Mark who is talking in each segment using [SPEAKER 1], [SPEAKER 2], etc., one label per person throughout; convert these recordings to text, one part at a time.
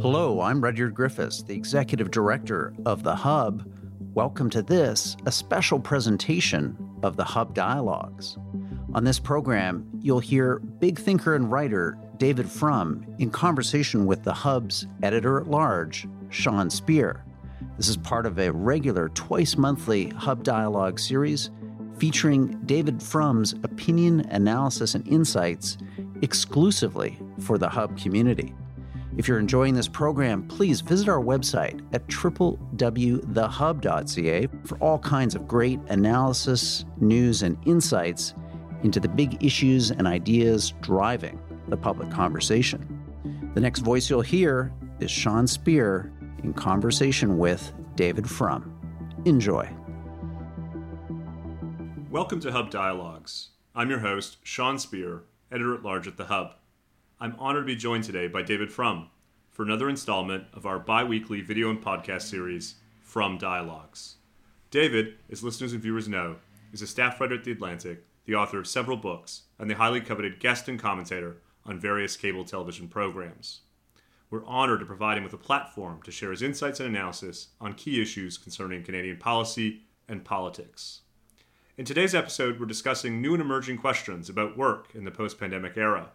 [SPEAKER 1] Hello, I'm Rudyard Griffiths, the Executive Director of The Hub. Welcome to this, a special presentation of the Hub Dialogues. On this program, you'll hear big thinker and writer David Frum in conversation with The Hub's editor at large, Sean Speer. This is part of a regular twice monthly Hub Dialogue series featuring David Frum's opinion, analysis, and insights exclusively for the Hub community. If you're enjoying this program, please visit our website at www.thehub.ca for all kinds of great analysis, news, and insights into the big issues and ideas driving the public conversation. The next voice you'll hear is Sean Speer in conversation with David Frum. Enjoy.
[SPEAKER 2] Welcome to Hub Dialogues. I'm your host, Sean Speer, editor at large at The Hub. I'm honored to be joined today by David Frum for another installment of our bi weekly video and podcast series, Frum Dialogues. David, as listeners and viewers know, is a staff writer at The Atlantic, the author of several books, and the highly coveted guest and commentator on various cable television programs. We're honored to provide him with a platform to share his insights and analysis on key issues concerning Canadian policy and politics. In today's episode, we're discussing new and emerging questions about work in the post pandemic era.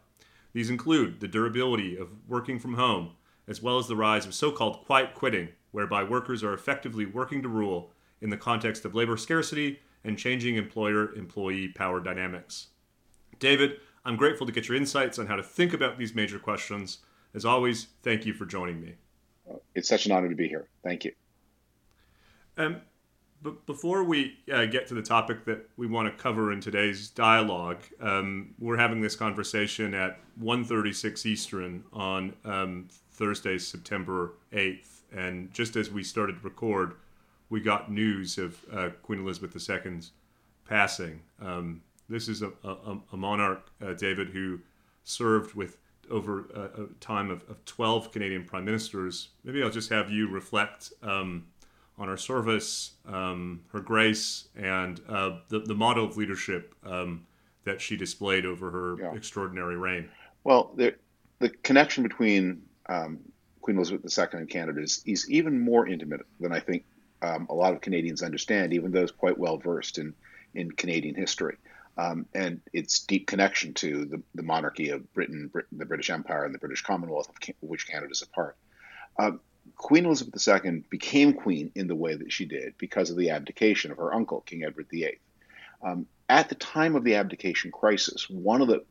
[SPEAKER 2] These include the durability of working from home, as well as the rise of so called quiet quitting, whereby workers are effectively working to rule in the context of labor scarcity and changing employer employee power dynamics. David, I'm grateful to get your insights on how to think about these major questions. As always, thank you for joining me.
[SPEAKER 3] It's such an honor to be here. Thank you.
[SPEAKER 2] Um, but before we uh, get to the topic that we want to cover in today's dialogue, um, we're having this conversation at 1.36 Eastern on um, Thursday, September 8th. And just as we started to record, we got news of uh, Queen Elizabeth II's passing. Um, this is a, a, a monarch, uh, David, who served with over a, a time of, of, 12 Canadian prime ministers. Maybe I'll just have you reflect um, on her service, um, her grace, and uh, the, the model of leadership um, that she displayed over her yeah. extraordinary reign.
[SPEAKER 3] Well, the, the connection between um, Queen Elizabeth II and Canada is, is even more intimate than I think um, a lot of Canadians understand, even those quite well versed in, in Canadian history. Um, and its deep connection to the, the monarchy of Britain, Britain, the British Empire, and the British Commonwealth, of which Canada is a part. Queen Elizabeth II became queen in the way that she did because of the abdication of her uncle, King Edward VIII. Um, at the time of the abdication crisis, one of the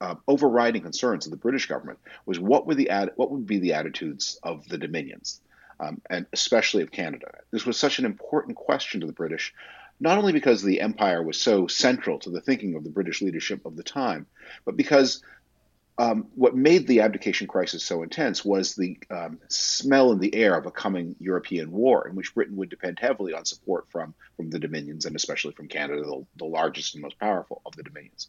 [SPEAKER 3] uh, overriding concerns of the British government was what would the ad- what would be the attitudes of the Dominions, um, and especially of Canada. This was such an important question to the British, not only because the empire was so central to the thinking of the British leadership of the time, but because um, what made the abdication crisis so intense was the um, smell in the air of a coming European war, in which Britain would depend heavily on support from, from the Dominions and especially from Canada, the, the largest and most powerful of the Dominions.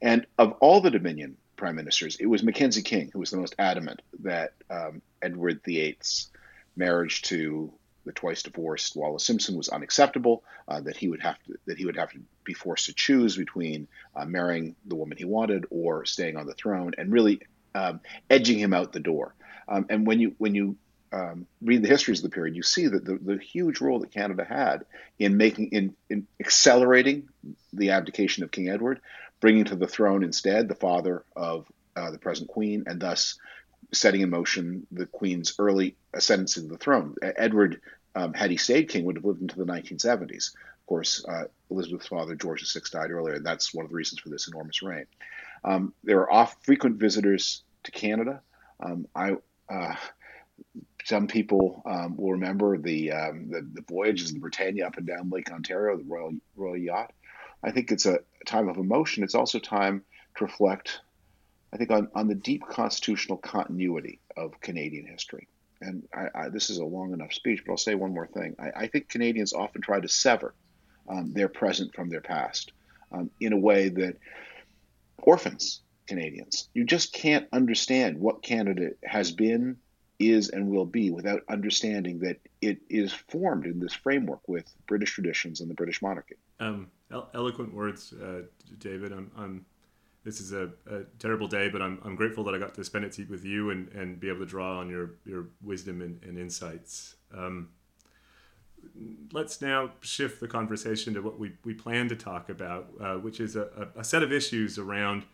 [SPEAKER 3] And of all the Dominion prime ministers, it was Mackenzie King who was the most adamant that um, Edward VIII's marriage to the twice divorced Wallis Simpson was unacceptable. Uh, that he would have to that he would have to be forced to choose between uh, marrying the woman he wanted or staying on the throne, and really um, edging him out the door. Um, and when you when you um, read the histories of the period, you see that the, the huge role that Canada had in making in, in accelerating the abdication of King Edward, bringing to the throne instead the father of uh, the present queen, and thus setting in motion the queen's early ascendancy to the throne. Edward, um, had he stayed king, would have lived into the 1970s. Of course, uh, Elizabeth's father, George VI, died earlier, and that's one of the reasons for this enormous reign. Um, there are oft frequent visitors to Canada. Um, I uh, some people um, will remember the, um, the, the voyages of the Britannia up and down Lake Ontario, the Royal Royal Yacht. I think it's a time of emotion. It's also time to reflect, I think, on, on the deep constitutional continuity of Canadian history. And I, I, this is a long enough speech, but I'll say one more thing. I, I think Canadians often try to sever um, their present from their past um, in a way that orphans Canadians. You just can't understand what Canada has been, is, and will be without understanding that it is formed in this framework with British traditions and the British monarchy.
[SPEAKER 2] Um, eloquent words, uh, David. I'm, I'm this is a, a, terrible day, but I'm, I'm grateful that I got to spend it with you and, and be able to draw on your, your wisdom and, and insights. Um, let's now shift the conversation to what we, we plan to talk about, uh, which is a, a, set of issues around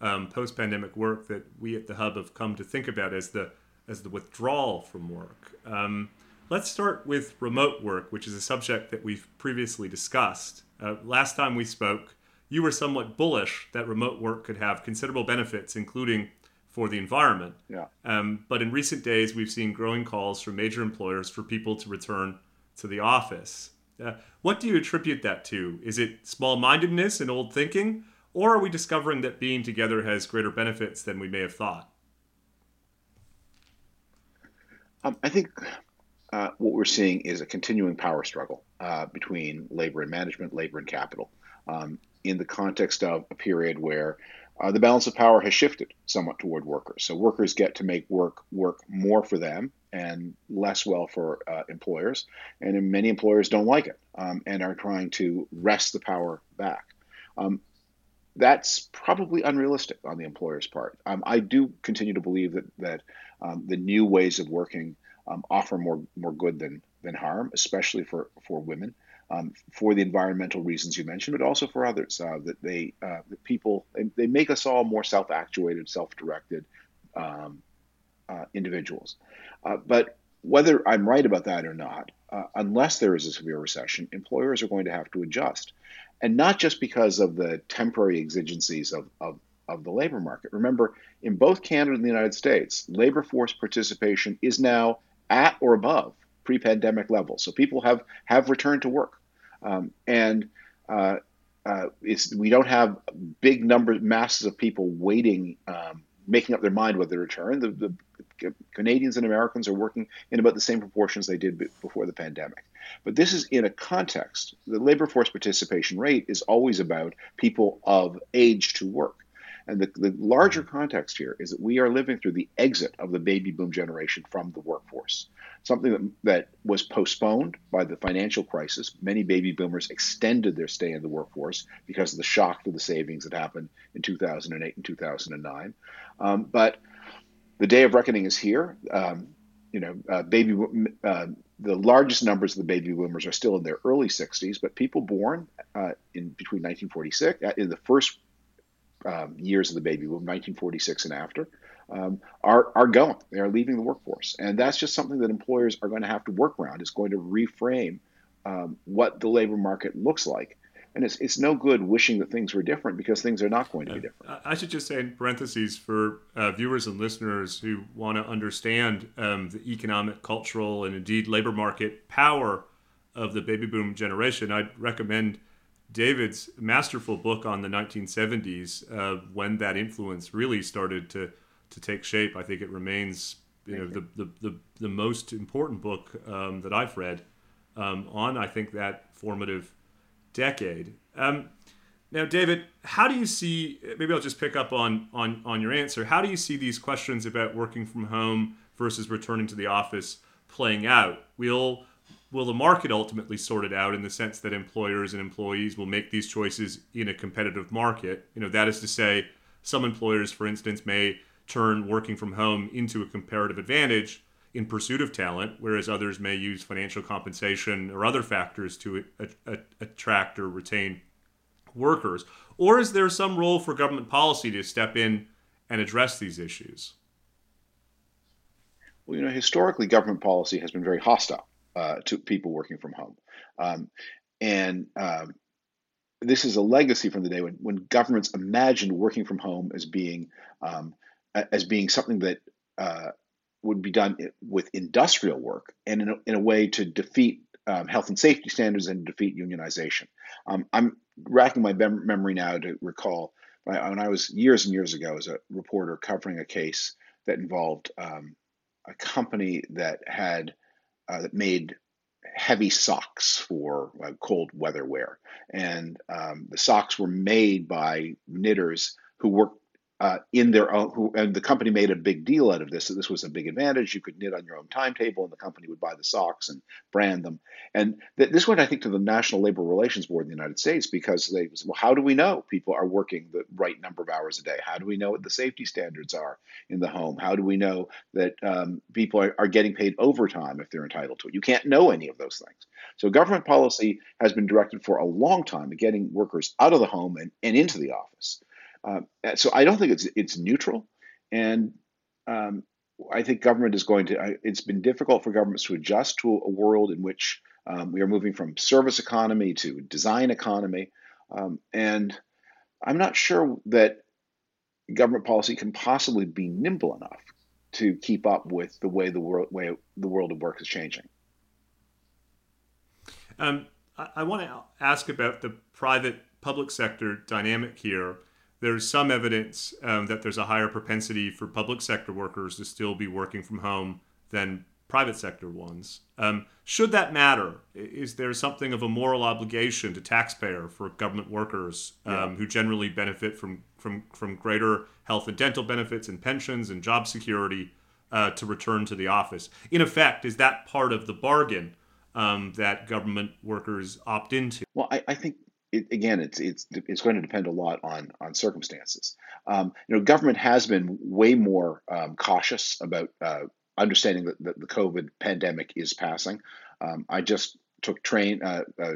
[SPEAKER 2] um, post pandemic work that we at the Hub have come to think about as the, as the withdrawal from work. Um, let's start with remote work, which is a subject that we've previously discussed. Uh, last time we spoke, you were somewhat bullish that remote work could have considerable benefits, including for the environment.
[SPEAKER 3] Yeah.
[SPEAKER 2] Um, but in recent days, we've seen growing calls from major employers for people to return to the office. Uh, what do you attribute that to? Is it small mindedness and old thinking? Or are we discovering that being together has greater benefits than we may have thought?
[SPEAKER 3] Um, I think uh, what we're seeing is a continuing power struggle uh, between labor and management, labor and capital, um, in the context of a period where uh, the balance of power has shifted somewhat toward workers. So workers get to make work work more for them and less well for uh, employers, and many employers don't like it um, and are trying to wrest the power back. Um, that's probably unrealistic on the employer's part. Um, I do continue to believe that that um, the new ways of working um, offer more more good than than harm, especially for for women um, for the environmental reasons you mentioned, but also for others. Uh, that they, uh, the people, they, they, make us all more self-actuated, self-directed um, uh, individuals. Uh, but whether I'm right about that or not, uh, unless there is a severe recession, employers are going to have to adjust, and not just because of the temporary exigencies of, of of the labor market. Remember, in both Canada and the United States, labor force participation is now at or above pre-pandemic levels. So people have have returned to work, um, and uh, uh, we don't have big numbers, masses of people waiting, um, making up their mind whether to return. The, the, Canadians and Americans are working in about the same proportions they did before the pandemic. But this is in a context. The labor force participation rate is always about people of age to work. And the, the larger context here is that we are living through the exit of the baby boom generation from the workforce something that, that was postponed by the financial crisis. Many baby boomers extended their stay in the workforce because of the shock to the savings that happened in 2008 and 2009. Um, but the day of reckoning is here. Um, you know, uh, baby, uh, the largest numbers of the baby boomers are still in their early 60s, but people born uh, in between 1946, uh, in the first um, years of the baby boom, 1946 and after, um, are are going. They are leaving the workforce, and that's just something that employers are going to have to work around. It's going to reframe um, what the labor market looks like. And it's, it's no good wishing that things were different because things are not going to be different.
[SPEAKER 2] I should just say in parentheses for uh, viewers and listeners who want to understand um, the economic, cultural, and indeed labor market power of the baby boom generation, I'd recommend David's masterful book on the 1970s uh, when that influence really started to to take shape. I think it remains you know the, the, the, the most important book um, that I've read um, on I think that formative decade. Um, now, David, how do you see? Maybe I'll just pick up on on on your answer. How do you see these questions about working from home versus returning to the office playing out? Will will the market ultimately sort it out in the sense that employers and employees will make these choices in a competitive market? You know, that is to say, some employers, for instance, may turn working from home into a comparative advantage in pursuit of talent, whereas others may use financial compensation or other factors to a- a- attract or retain workers? Or is there some role for government policy to step in and address these issues?
[SPEAKER 3] Well, you know, historically, government policy has been very hostile uh, to people working from home. Um, and um, this is a legacy from the day when, when governments imagined working from home as being um, as being something that uh, would be done with industrial work and in a, in a way to defeat um, health and safety standards and defeat unionization. Um, I'm racking my mem- memory now to recall when I was years and years ago as a reporter covering a case that involved um, a company that had uh, that made heavy socks for uh, cold weather wear, and um, the socks were made by knitters who worked uh, in their own, who, and the company made a big deal out of this. That this was a big advantage. You could knit on your own timetable, and the company would buy the socks and brand them. And th- this went, I think, to the National Labor Relations Board in the United States because they, said, well, how do we know people are working the right number of hours a day? How do we know what the safety standards are in the home? How do we know that um, people are, are getting paid overtime if they're entitled to it? You can't know any of those things. So government policy has been directed for a long time at getting workers out of the home and, and into the office. Uh, so I don't think it's it's neutral, and um, I think government is going to. It's been difficult for governments to adjust to a world in which um, we are moving from service economy to design economy, um, and I'm not sure that government policy can possibly be nimble enough to keep up with the way the world way the world of work is changing.
[SPEAKER 2] Um, I, I want to ask about the private public sector dynamic here there's some evidence um, that there's a higher propensity for public sector workers to still be working from home than private sector ones. Um, should that matter? Is there something of a moral obligation to taxpayer for government workers um, yeah. who generally benefit from, from, from greater health and dental benefits and pensions and job security uh, to return to the office? In effect, is that part of the bargain um, that government workers opt into?
[SPEAKER 3] Well, I, I think it, again, it's it's it's going to depend a lot on on circumstances. Um, you know, government has been way more um, cautious about uh, understanding that, that, the COVID pandemic is passing. Um, I just took train uh, uh,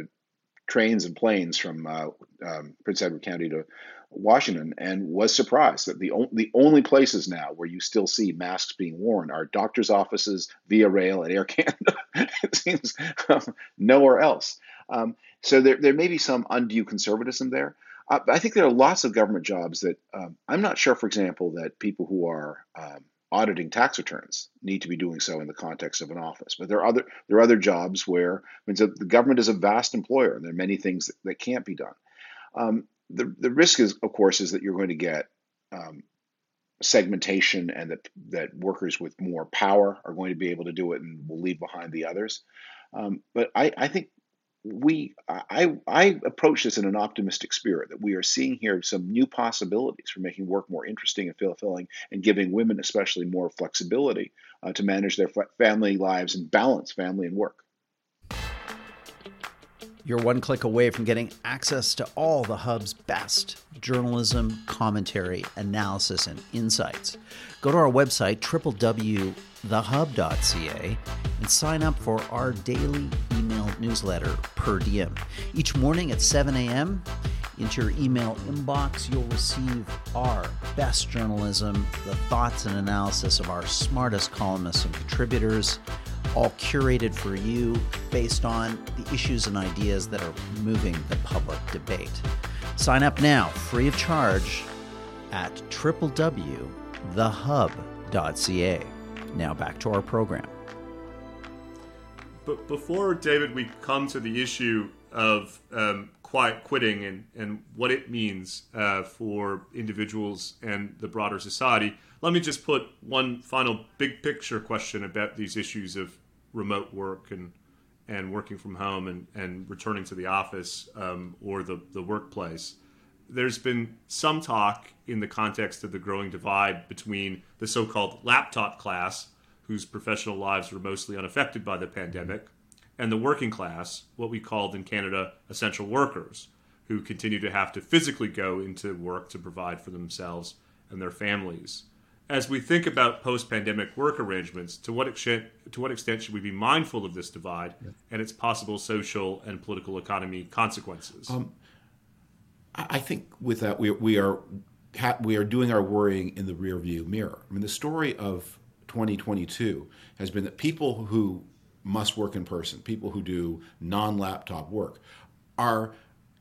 [SPEAKER 3] trains and planes from uh, um, Prince Edward County to Washington and was surprised that the, o- the only places now where you still see masks being worn are doctors' offices, Via Rail, and Air Canada. it seems um, nowhere else. Um, so there, there may be some undue conservatism there. Uh, I think there are lots of government jobs that um, I'm not sure, for example, that people who are um, auditing tax returns need to be doing so in the context of an office. But there are other there are other jobs where I mean, so the government is a vast employer, and there are many things that, that can't be done. Um, the the risk is, of course, is that you're going to get um, segmentation, and that that workers with more power are going to be able to do it, and will leave behind the others. Um, but I, I think we I, I approach this in an optimistic spirit that we are seeing here some new possibilities for making work more interesting and fulfilling and giving women especially more flexibility uh, to manage their family lives and balance family and work
[SPEAKER 1] you're one click away from getting access to all the Hub's best journalism, commentary, analysis, and insights. Go to our website, www.thehub.ca, and sign up for our daily email newsletter per diem. Each morning at 7 a.m., into your email inbox, you'll receive our best journalism, the thoughts and analysis of our smartest columnists and contributors all curated for you based on the issues and ideas that are moving the public debate. Sign up now, free of charge, at www.thehub.ca. Now back to our program.
[SPEAKER 2] But before, David, we come to the issue of um, quiet quitting and, and what it means uh, for individuals and the broader society, let me just put one final big picture question about these issues of remote work and and working from home and, and returning to the office um, or the, the workplace. There's been some talk in the context of the growing divide between the so called laptop class, whose professional lives were mostly unaffected by the pandemic, and the working class, what we called in Canada essential workers, who continue to have to physically go into work to provide for themselves and their families as we think about post-pandemic work arrangements, to what extent to what extent should we be mindful of this divide yeah. and its possible social and political economy consequences? Um,
[SPEAKER 4] I think with that we we are we are doing our worrying in the rearview mirror. I mean, the story of 2022 has been that people who must work in person, people who do non-laptop work, are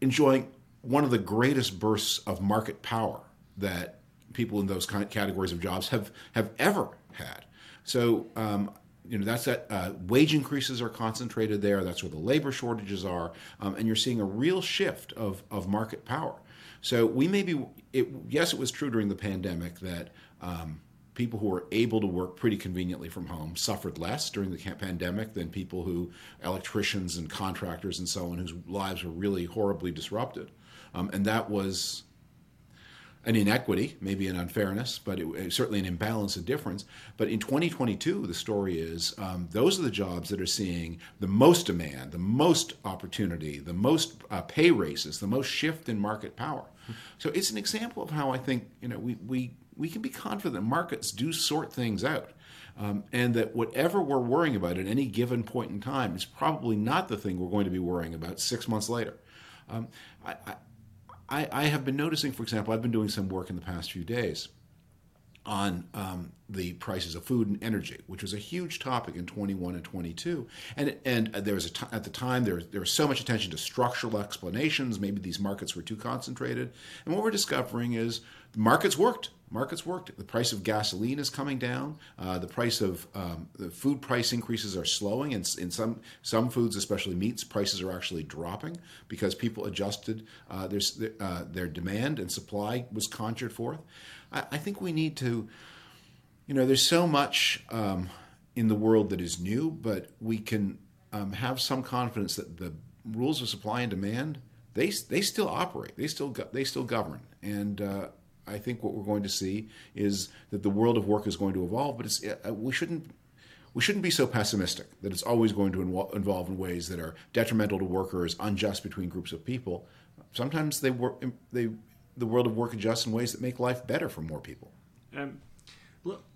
[SPEAKER 4] enjoying one of the greatest bursts of market power that people in those categories of jobs have have ever had. So um, you know that's that uh, wage increases are concentrated there. That's where the labor shortages are, um, and you're seeing a real shift of of market power. So we may be it, yes, it was true during the pandemic that. Um, people who were able to work pretty conveniently from home suffered less during the pandemic than people who electricians and contractors and so on whose lives were really horribly disrupted um, and that was an inequity, maybe an unfairness, but it, certainly an imbalance of difference. But in 2022, the story is um, those are the jobs that are seeing the most demand, the most opportunity, the most uh, pay raises, the most shift in market power. So it's an example of how I think you know we we we can be confident markets do sort things out. Um, and that whatever we're worrying about at any given point in time is probably not the thing we're going to be worrying about six months later. Um, I, I, I, have been noticing, for example, I've been doing some work in the past few days on um, the prices of food and energy, which was a huge topic in 21 and 22. And and there was a t- at the time there there was so much attention to structural explanations. Maybe these markets were too concentrated. And what we're discovering is markets worked. Markets worked. The price of gasoline is coming down. Uh, the price of um, the food price increases are slowing, and in some some foods, especially meats, prices are actually dropping because people adjusted uh, their uh, their demand and supply was conjured forth. I, I, think we need to, you know, there's so much um, in the world that is new, but we can um, have some confidence that the rules of supply and demand they they still operate. They still they still govern, and uh, I think what we're going to see is that the world of work is going to evolve, but it's, uh, we shouldn't we shouldn't be so pessimistic that it's always going to involve in ways that are detrimental to workers, unjust between groups of people. Sometimes they work, they, the world of work adjusts in ways that make life better for more people.
[SPEAKER 2] Um,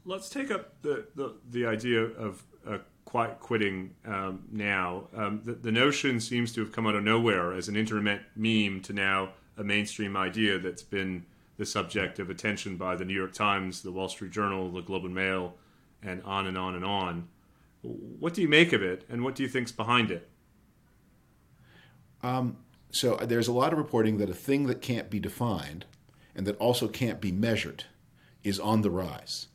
[SPEAKER 2] let's take up the, the, the idea of uh, quiet quitting um, now. Um, the, the, notion seems to have come out of nowhere as an internet meme to now a mainstream idea that's been the subject of attention by the New York Times, the Wall Street Journal, the Globe and Mail, and on and on and on. What do you make of it, and what do you think's behind it?
[SPEAKER 4] Um, so uh, there's a lot of reporting that a thing that can't be defined and that also can't be measured is on the rise.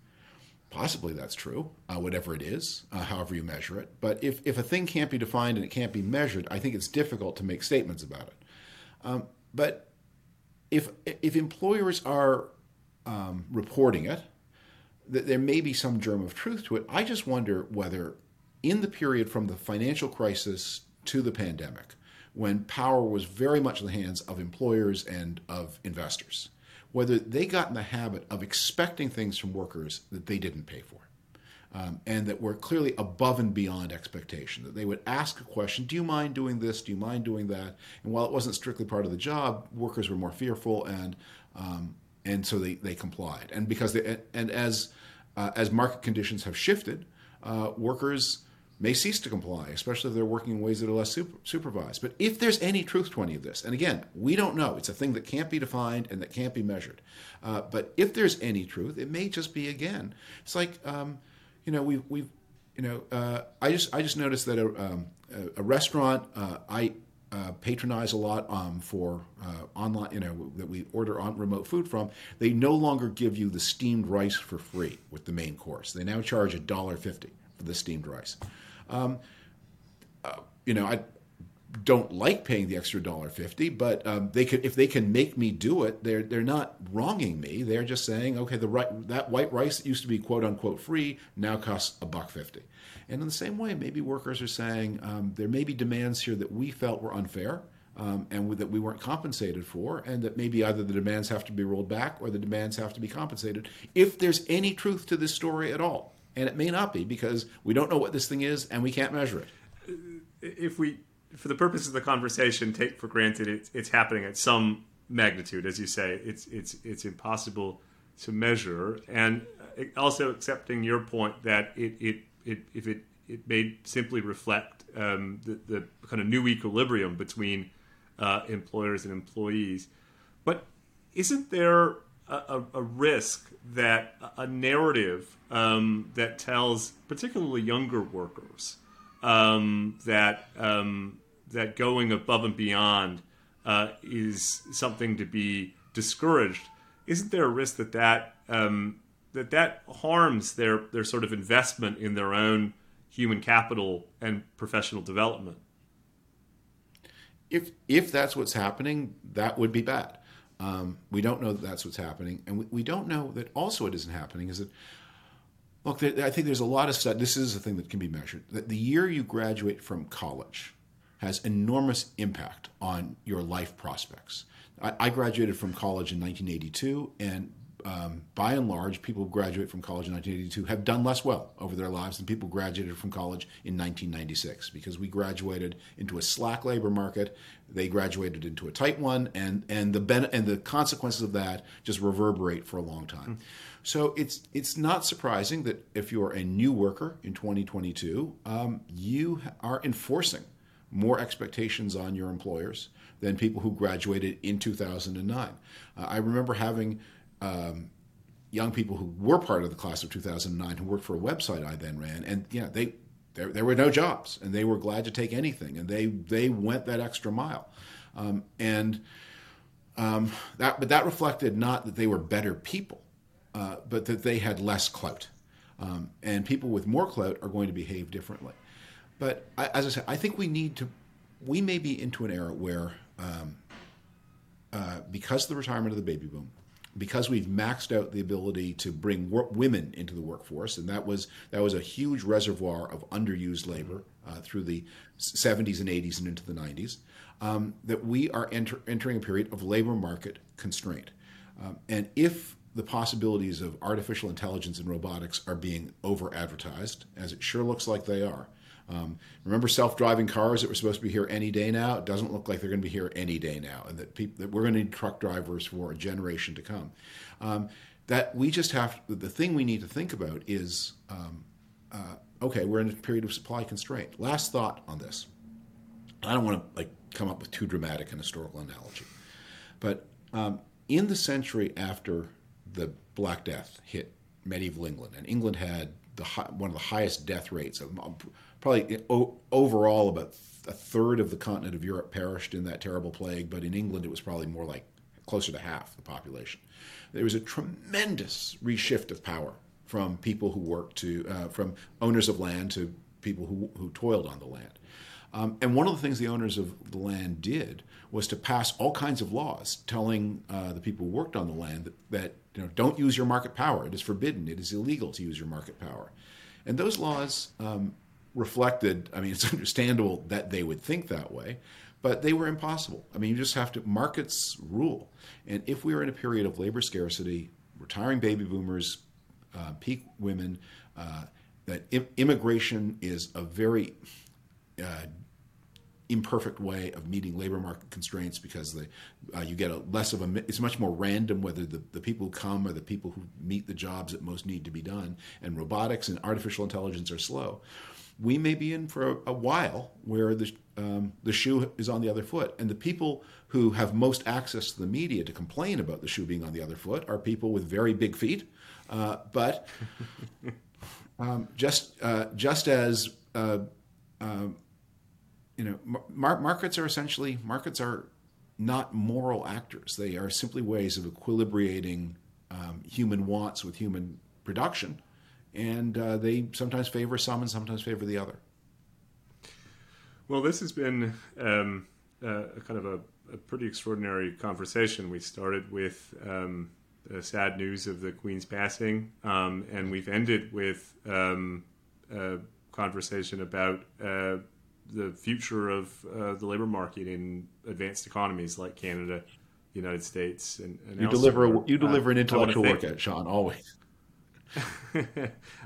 [SPEAKER 4] Possibly that's true, uh, whatever it is, uh, however you measure it. But if, if a thing can't be defined and it can't be measured, I think it's difficult to make statements about it. Um, but if if employers are um, reporting it, that there may be some germ of truth to it. I just wonder whether, in the period from the financial crisis to the pandemic, when power was very much in the hands of employers and of investors, whether they got in the habit of expecting things from workers that they didn't pay for um, and that were clearly above and beyond expectation. That they would ask a question, Do you mind doing this? Do you mind doing that? And while it wasn't strictly part of the job, workers were more fearful and um, and so they, they complied. And because they, and as uh, as market conditions have shifted, uh, workers may cease to comply, especially if they're working in ways that are less super, supervised. But if there's any truth to any of this, and again, we don't know, it's a thing that can't be defined and that can't be measured. Uh, but if there's any truth, it may just be again. It's like um, you know, we've, we've you know, uh, I just I just noticed that a, um, a, restaurant uh, I uh, patronize a lot um, for uh, online, you know, that we order on remote food from. They no longer give you the steamed rice for free with the main course. They now charge a dollar fifty for the steamed rice. Um, uh, you know, I don't like paying the extra dollar fifty, but um, they could if they can make me do it, they're they're not wronging me. They're just saying, okay, the right that white rice that used to be quote unquote free now costs a buck fifty. And in the same way, maybe workers are saying um, there may be demands here that we felt were unfair. Um, and that we weren't compensated for, and that maybe either the demands have to be rolled back or the demands have to be compensated. If there's any truth to this story at all, and it may not be because we don't know what this thing is and we can't measure it.
[SPEAKER 2] If we for the purpose of the conversation, take for granted it's, it's happening at some magnitude, as you say. It's it's it's impossible to measure, and also accepting your point that it it, it if it it may simply reflect um, the, the kind of new equilibrium between uh, employers and employees. But isn't there a, a risk that a narrative um, that tells particularly younger workers um, that um, that going above and beyond uh, is something to be discouraged. Isn't there a risk that that um, that that harms their their sort of investment in their own human capital and professional development?
[SPEAKER 4] If if that's what's happening, that would be bad. Um, we don't know that that's what's happening, and we, we don't know that also it isn't happening. Is that look? There, I think there's a lot of stuff. This is a thing that can be measured. That the year you graduate from college, has enormous impact on your life prospects. I, I graduated from college in 1982, and um, by and large, people who graduate from college in 1982 have done less well over their lives than people graduated from college in 1996 because we graduated into a slack labor market. They graduated into a tight one, and and the ben- and the consequences of that just reverberate for a long time. Mm. So it's it's not surprising that if you're a new worker in 2022, um, you are enforcing more expectations on your employers than people who graduated in 2009. Uh, I remember having um, young people who were part of the class of 2009 who worked for a website I then ran, and yeah, they there, there were no jobs, and they were glad to take anything, and they they went that extra mile, um, and um, that but that reflected not that they were better people, uh, but that they had less clout, um, and people with more clout are going to behave differently. But I, as I said, I think we need to. We may be into an era where, um, uh, because of the retirement of the baby boom, because we've maxed out the ability to bring women into the workforce, and that was that was a huge reservoir of underused labor uh, through the 70s and 80s and into the 90s. Um, that we are enter, entering a period of labor market constraint, um, and if the possibilities of artificial intelligence and robotics are being over advertised, as it sure looks like they are, um, remember self-driving cars that were supposed to be here any day now? It doesn't look like they're going to be here any day now, and that, people, that we're going to need truck drivers for a generation to come. Um, that we just have the thing we need to think about is um, uh, okay, we're in a period of supply constraint. Last thought on this. I don't want to like come up with too dramatic an historical analogy, but um, in the century after the Black Death hit medieval England, and England had the one of the highest death rates of probably overall about a third of the continent of Europe perished in that terrible plague, but in England it was probably more like closer to half the population. There was a tremendous reshift of power from people who worked to uh, from owners of land to people who, who toiled on the land. Um, and one of the things the owners of the land did was to pass all kinds of laws telling uh, the people who worked on the land that, that you know, don't use your market power. It is forbidden. It is illegal to use your market power. And those laws um, reflected, I mean, it's understandable that they would think that way, but they were impossible. I mean, you just have to, markets rule. And if we are in a period of labor scarcity, retiring baby boomers, uh, peak women, uh, that Im- immigration is a very uh, imperfect way of meeting labor market constraints because the, uh, you get a less of a it's much more random whether the, the people who come or the people who meet the jobs that most need to be done and robotics and artificial intelligence are slow we may be in for a, a while where the, um, the shoe is on the other foot. And the people who have most access to the media to complain about the shoe being on the other foot are people with very big feet. Uh, but um, just, uh, just as uh, um, you know, mar- markets are essentially markets are not moral actors. They are simply ways of equilibrating um, human wants with human production and uh, they sometimes favor some and sometimes favor the other.
[SPEAKER 2] Well, this has been um, uh, a kind of a, a, pretty extraordinary conversation. We started with um, the sad news of the Queen's passing, um, and we've ended with um, a conversation about uh, the future of uh, the labor market in advanced economies like Canada, the United States, and, and
[SPEAKER 4] you deliver you deliver an uh, intellectual workout, Sean, always.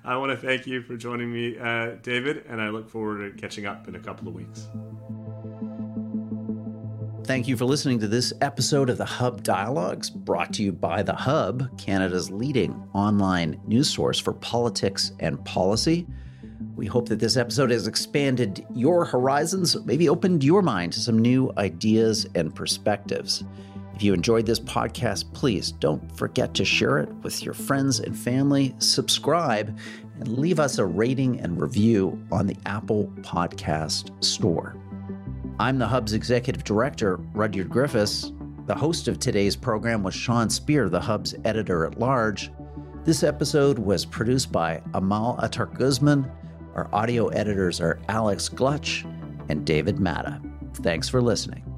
[SPEAKER 2] I want to thank you for joining me, uh, David, and I look forward to catching up in a couple of weeks.
[SPEAKER 1] Thank you for listening to this episode of the Hub Dialogues, brought to you by The Hub, Canada's leading online news source for politics and policy. We hope that this episode has expanded your horizons, maybe opened your mind to some new ideas and perspectives. If you enjoyed this podcast, please don't forget to share it with your friends and family, subscribe, and leave us a rating and review on the Apple Podcast Store. I'm the Hub's executive director, Rudyard Griffiths. The host of today's program was Sean Speer, the Hub's editor at large. This episode was produced by Amal Attar Guzman. Our audio editors are Alex Glutch and David Matta. Thanks for listening.